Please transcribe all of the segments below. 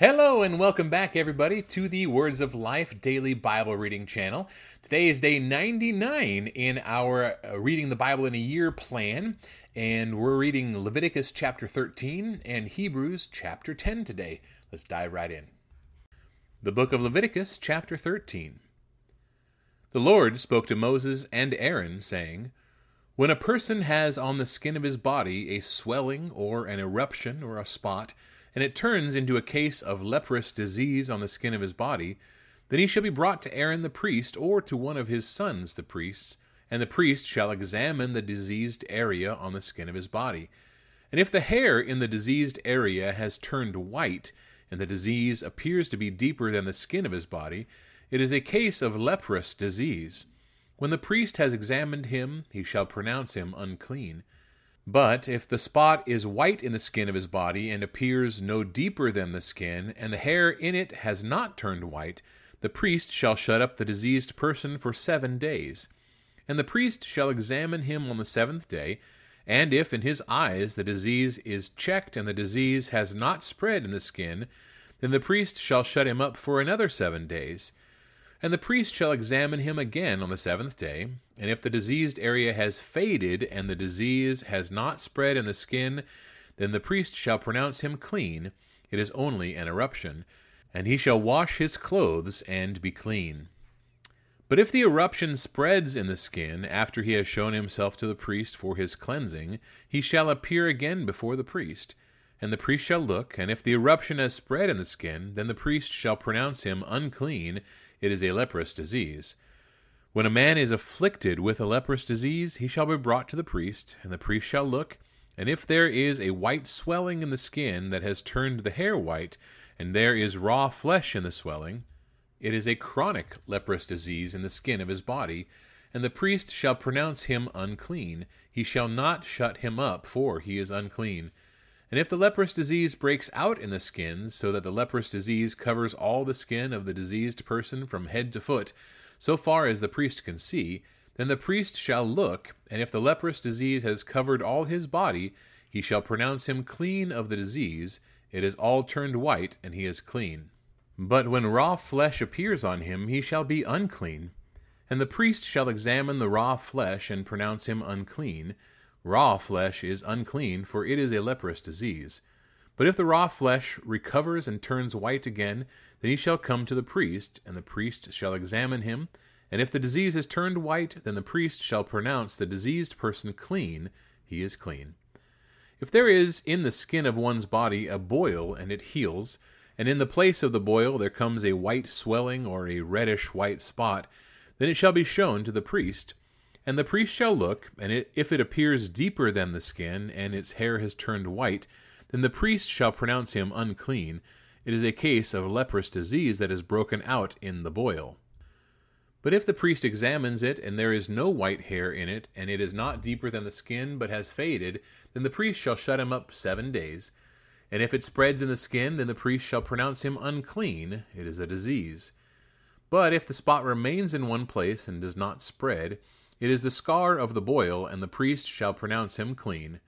Hello and welcome back, everybody, to the Words of Life Daily Bible Reading Channel. Today is day 99 in our uh, Reading the Bible in a Year plan, and we're reading Leviticus chapter 13 and Hebrews chapter 10 today. Let's dive right in. The book of Leviticus, chapter 13. The Lord spoke to Moses and Aaron, saying, When a person has on the skin of his body a swelling or an eruption or a spot, and it turns into a case of leprous disease on the skin of his body, then he shall be brought to Aaron the priest, or to one of his sons the priests, and the priest shall examine the diseased area on the skin of his body. And if the hair in the diseased area has turned white, and the disease appears to be deeper than the skin of his body, it is a case of leprous disease. When the priest has examined him, he shall pronounce him unclean. But if the spot is white in the skin of his body and appears no deeper than the skin, and the hair in it has not turned white, the priest shall shut up the diseased person for seven days. And the priest shall examine him on the seventh day, and if in his eyes the disease is checked and the disease has not spread in the skin, then the priest shall shut him up for another seven days. And the priest shall examine him again on the seventh day, and if the diseased area has faded and the disease has not spread in the skin, then the priest shall pronounce him clean. It is only an eruption. And he shall wash his clothes and be clean. But if the eruption spreads in the skin after he has shown himself to the priest for his cleansing, he shall appear again before the priest. And the priest shall look, and if the eruption has spread in the skin, then the priest shall pronounce him unclean it is a leprous disease. When a man is afflicted with a leprous disease, he shall be brought to the priest, and the priest shall look, and if there is a white swelling in the skin that has turned the hair white, and there is raw flesh in the swelling, it is a chronic leprous disease in the skin of his body, and the priest shall pronounce him unclean. He shall not shut him up, for he is unclean. And if the leprous disease breaks out in the skin, so that the leprous disease covers all the skin of the diseased person from head to foot, so far as the priest can see, then the priest shall look, and if the leprous disease has covered all his body, he shall pronounce him clean of the disease. It is all turned white, and he is clean. But when raw flesh appears on him, he shall be unclean. And the priest shall examine the raw flesh and pronounce him unclean. Raw flesh is unclean, for it is a leprous disease. But if the raw flesh recovers and turns white again, then he shall come to the priest, and the priest shall examine him. And if the disease has turned white, then the priest shall pronounce the diseased person clean, he is clean. If there is in the skin of one's body a boil, and it heals, and in the place of the boil there comes a white swelling or a reddish white spot, then it shall be shown to the priest, and the priest shall look, and it, if it appears deeper than the skin, and its hair has turned white, then the priest shall pronounce him unclean. It is a case of leprous disease that is broken out in the boil. But if the priest examines it, and there is no white hair in it, and it is not deeper than the skin, but has faded, then the priest shall shut him up seven days. And if it spreads in the skin, then the priest shall pronounce him unclean. It is a disease. But if the spot remains in one place and does not spread, it is the scar of the boil, and the priest shall pronounce him clean.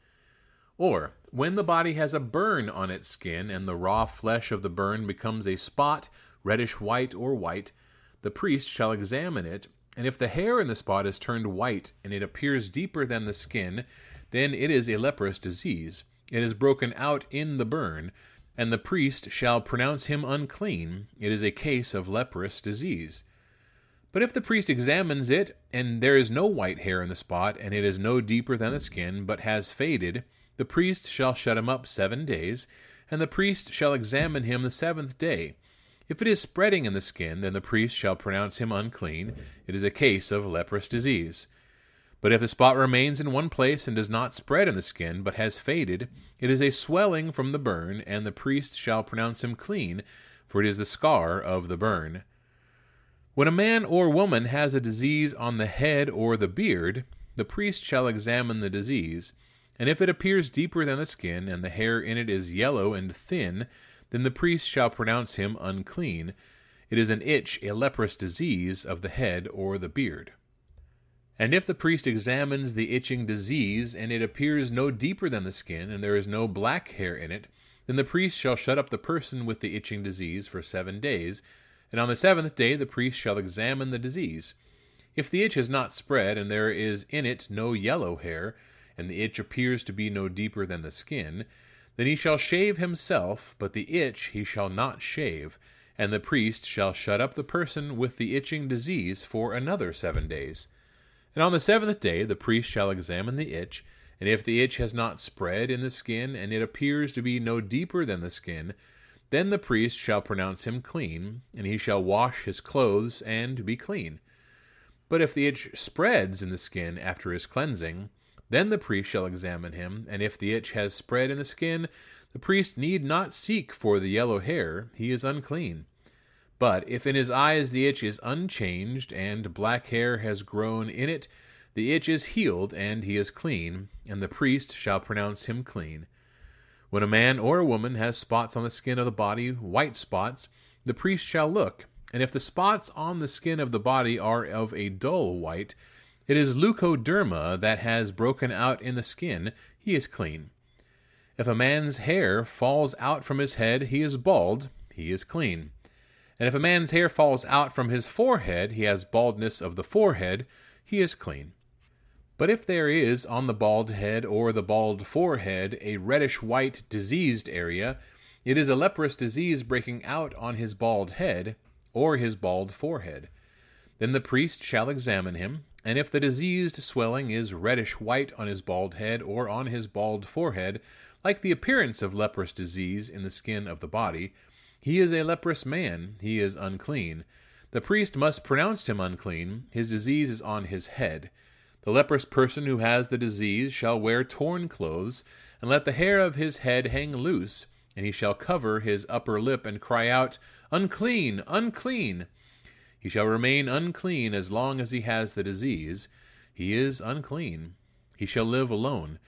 Or, when the body has a burn on its skin, and the raw flesh of the burn becomes a spot, reddish white or white, the priest shall examine it, and if the hair in the spot is turned white, and it appears deeper than the skin, then it is a leprous disease. It is broken out in the burn, and the priest shall pronounce him unclean. It is a case of leprous disease. But if the priest examines it, and there is no white hair in the spot, and it is no deeper than the skin, but has faded, the priest shall shut him up seven days, and the priest shall examine him the seventh day. If it is spreading in the skin, then the priest shall pronounce him unclean. It is a case of leprous disease. But if the spot remains in one place and does not spread in the skin, but has faded, it is a swelling from the burn, and the priest shall pronounce him clean, for it is the scar of the burn. When a man or woman has a disease on the head or the beard, the priest shall examine the disease, and if it appears deeper than the skin, and the hair in it is yellow and thin, then the priest shall pronounce him unclean. It is an itch, a leprous disease of the head or the beard. And if the priest examines the itching disease, and it appears no deeper than the skin, and there is no black hair in it, then the priest shall shut up the person with the itching disease for seven days, and on the seventh day the priest shall examine the disease. If the itch has not spread, and there is in it no yellow hair, and the itch appears to be no deeper than the skin, then he shall shave himself, but the itch he shall not shave, and the priest shall shut up the person with the itching disease for another seven days. And on the seventh day the priest shall examine the itch, and if the itch has not spread in the skin, and it appears to be no deeper than the skin, then the priest shall pronounce him clean, and he shall wash his clothes and be clean. But if the itch spreads in the skin after his cleansing, then the priest shall examine him, and if the itch has spread in the skin, the priest need not seek for the yellow hair, he is unclean. But if in his eyes the itch is unchanged, and black hair has grown in it, the itch is healed, and he is clean, and the priest shall pronounce him clean. When a man or a woman has spots on the skin of the body, white spots, the priest shall look, and if the spots on the skin of the body are of a dull white, it is leucoderma that has broken out in the skin, he is clean. If a man's hair falls out from his head, he is bald, he is clean. And if a man's hair falls out from his forehead, he has baldness of the forehead, he is clean. But if there is on the bald head or the bald forehead a reddish white diseased area, it is a leprous disease breaking out on his bald head or his bald forehead. Then the priest shall examine him, and if the diseased swelling is reddish white on his bald head or on his bald forehead, like the appearance of leprous disease in the skin of the body, he is a leprous man, he is unclean. The priest must pronounce him unclean, his disease is on his head. The leprous person who has the disease shall wear torn clothes, and let the hair of his head hang loose, and he shall cover his upper lip and cry out, Unclean, unclean! He shall remain unclean as long as he has the disease. He is unclean. He shall live alone.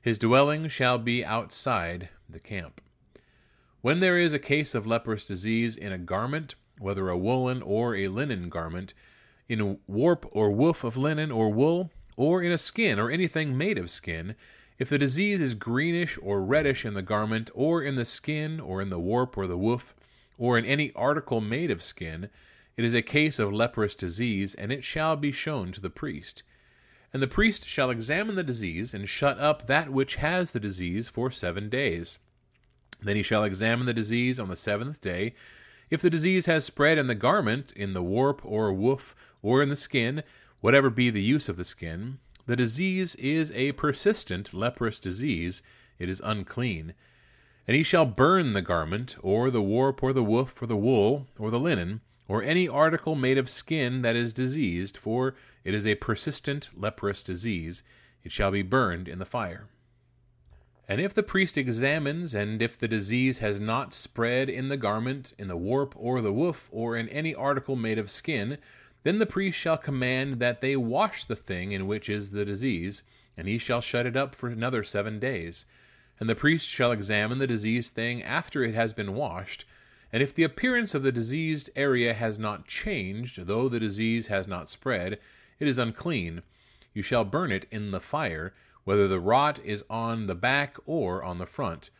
His dwelling shall be outside the camp. When there is a case of leprous disease in a garment, whether a woolen or a linen garment, in warp or woof of linen or wool, or in a skin or anything made of skin, if the disease is greenish or reddish in the garment, or in the skin, or in the warp or the woof, or in any article made of skin, it is a case of leprous disease, and it shall be shown to the priest. And the priest shall examine the disease, and shut up that which has the disease for seven days. Then he shall examine the disease on the seventh day. If the disease has spread in the garment, in the warp or woof, or in the skin, whatever be the use of the skin, the disease is a persistent leprous disease, it is unclean. And he shall burn the garment, or the warp, or the woof, or the wool, or the linen, or any article made of skin that is diseased, for it is a persistent leprous disease, it shall be burned in the fire. And if the priest examines, and if the disease has not spread in the garment, in the warp, or the woof, or in any article made of skin, then the priest shall command that they wash the thing in which is the disease, and he shall shut it up for another seven days. And the priest shall examine the diseased thing after it has been washed, and if the appearance of the diseased area has not changed, though the disease has not spread, it is unclean. You shall burn it in the fire, whether the rot is on the back or on the front.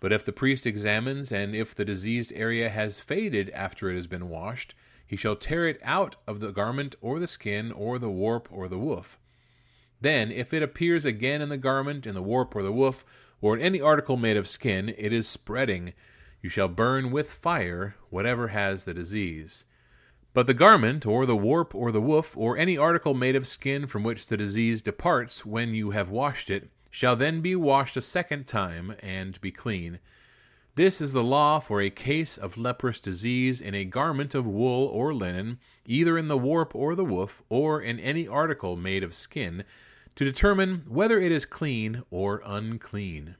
But if the priest examines, and if the diseased area has faded after it has been washed, he shall tear it out of the garment or the skin or the warp or the woof. Then, if it appears again in the garment, in the warp or the woof, or in any article made of skin, it is spreading. You shall burn with fire whatever has the disease. But the garment, or the warp, or the woof, or any article made of skin from which the disease departs when you have washed it, shall then be washed a second time, and be clean. This is the law for a case of leprous disease in a garment of wool or linen, either in the warp or the woof, or in any article made of skin, to determine whether it is clean or unclean.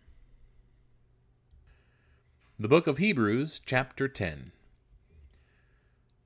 The Book of Hebrews, chapter 10.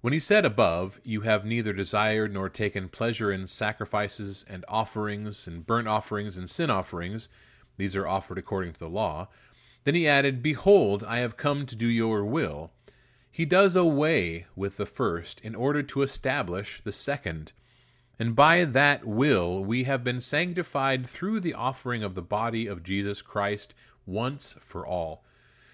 When he said above, You have neither desired nor taken pleasure in sacrifices and offerings, and burnt offerings and sin offerings, these are offered according to the law. Then he added, Behold, I have come to do your will. He does away with the first in order to establish the second. And by that will we have been sanctified through the offering of the body of Jesus Christ once for all.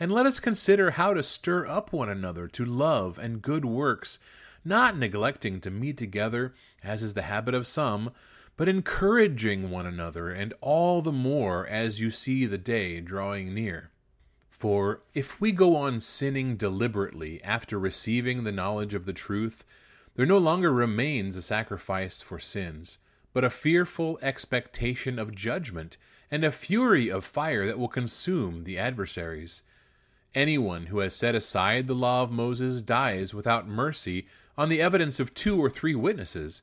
And let us consider how to stir up one another to love and good works, not neglecting to meet together, as is the habit of some, but encouraging one another, and all the more as you see the day drawing near. For if we go on sinning deliberately after receiving the knowledge of the truth, there no longer remains a sacrifice for sins, but a fearful expectation of judgment and a fury of fire that will consume the adversaries. Anyone who has set aside the law of Moses dies without mercy on the evidence of two or three witnesses.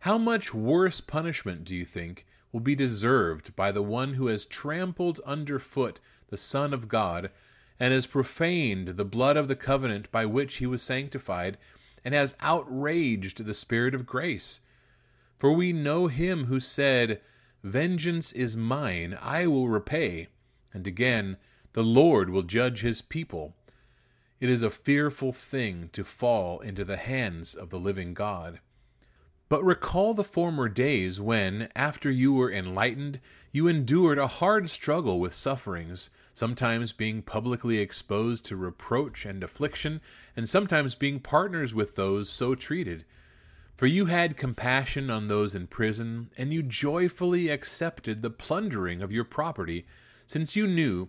How much worse punishment, do you think, will be deserved by the one who has trampled underfoot the Son of God, and has profaned the blood of the covenant by which he was sanctified, and has outraged the Spirit of grace. For we know him who said, Vengeance is mine, I will repay. And again, the Lord will judge his people. It is a fearful thing to fall into the hands of the living God. But recall the former days when, after you were enlightened, you endured a hard struggle with sufferings sometimes being publicly exposed to reproach and affliction, and sometimes being partners with those so treated. For you had compassion on those in prison, and you joyfully accepted the plundering of your property, since you knew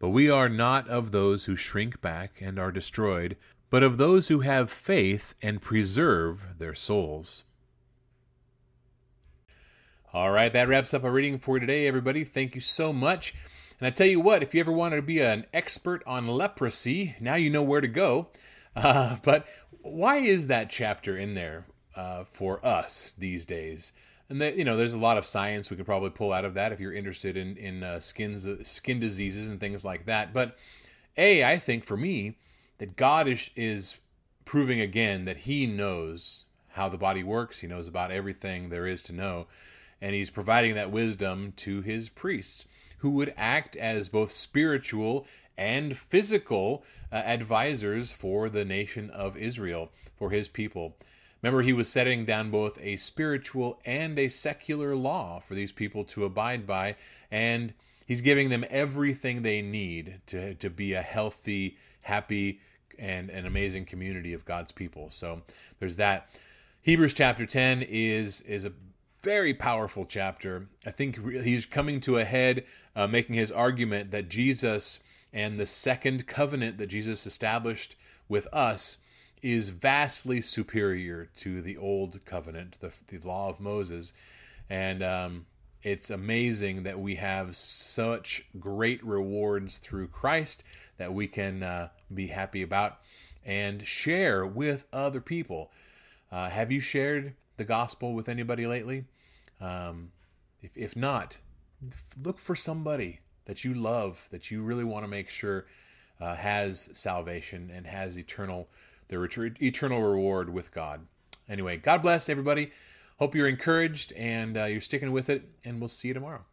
But we are not of those who shrink back and are destroyed, but of those who have faith and preserve their souls. All right, that wraps up our reading for today, everybody. Thank you so much. And I tell you what, if you ever wanted to be an expert on leprosy, now you know where to go. Uh, but why is that chapter in there uh, for us these days? And you know, there's a lot of science we could probably pull out of that if you're interested in in uh, skins skin diseases and things like that. But a, I think for me that God is is proving again that He knows how the body works. He knows about everything there is to know. And he's providing that wisdom to his priests, who would act as both spiritual and physical uh, advisors for the nation of Israel, for his people. Remember, he was setting down both a spiritual and a secular law for these people to abide by, and he's giving them everything they need to, to be a healthy, happy, and an amazing community of God's people. So there's that. Hebrews chapter 10 is is a very powerful chapter. I think he's coming to a head, uh, making his argument that Jesus and the second covenant that Jesus established with us is vastly superior to the old covenant, the, the law of Moses. And um, it's amazing that we have such great rewards through Christ that we can uh, be happy about and share with other people. Uh, have you shared the gospel with anybody lately? Um, if, if not, look for somebody that you love, that you really want to make sure uh, has salvation and has eternal their eternal reward with God. Anyway, God bless everybody. Hope you're encouraged and uh, you're sticking with it, and we'll see you tomorrow.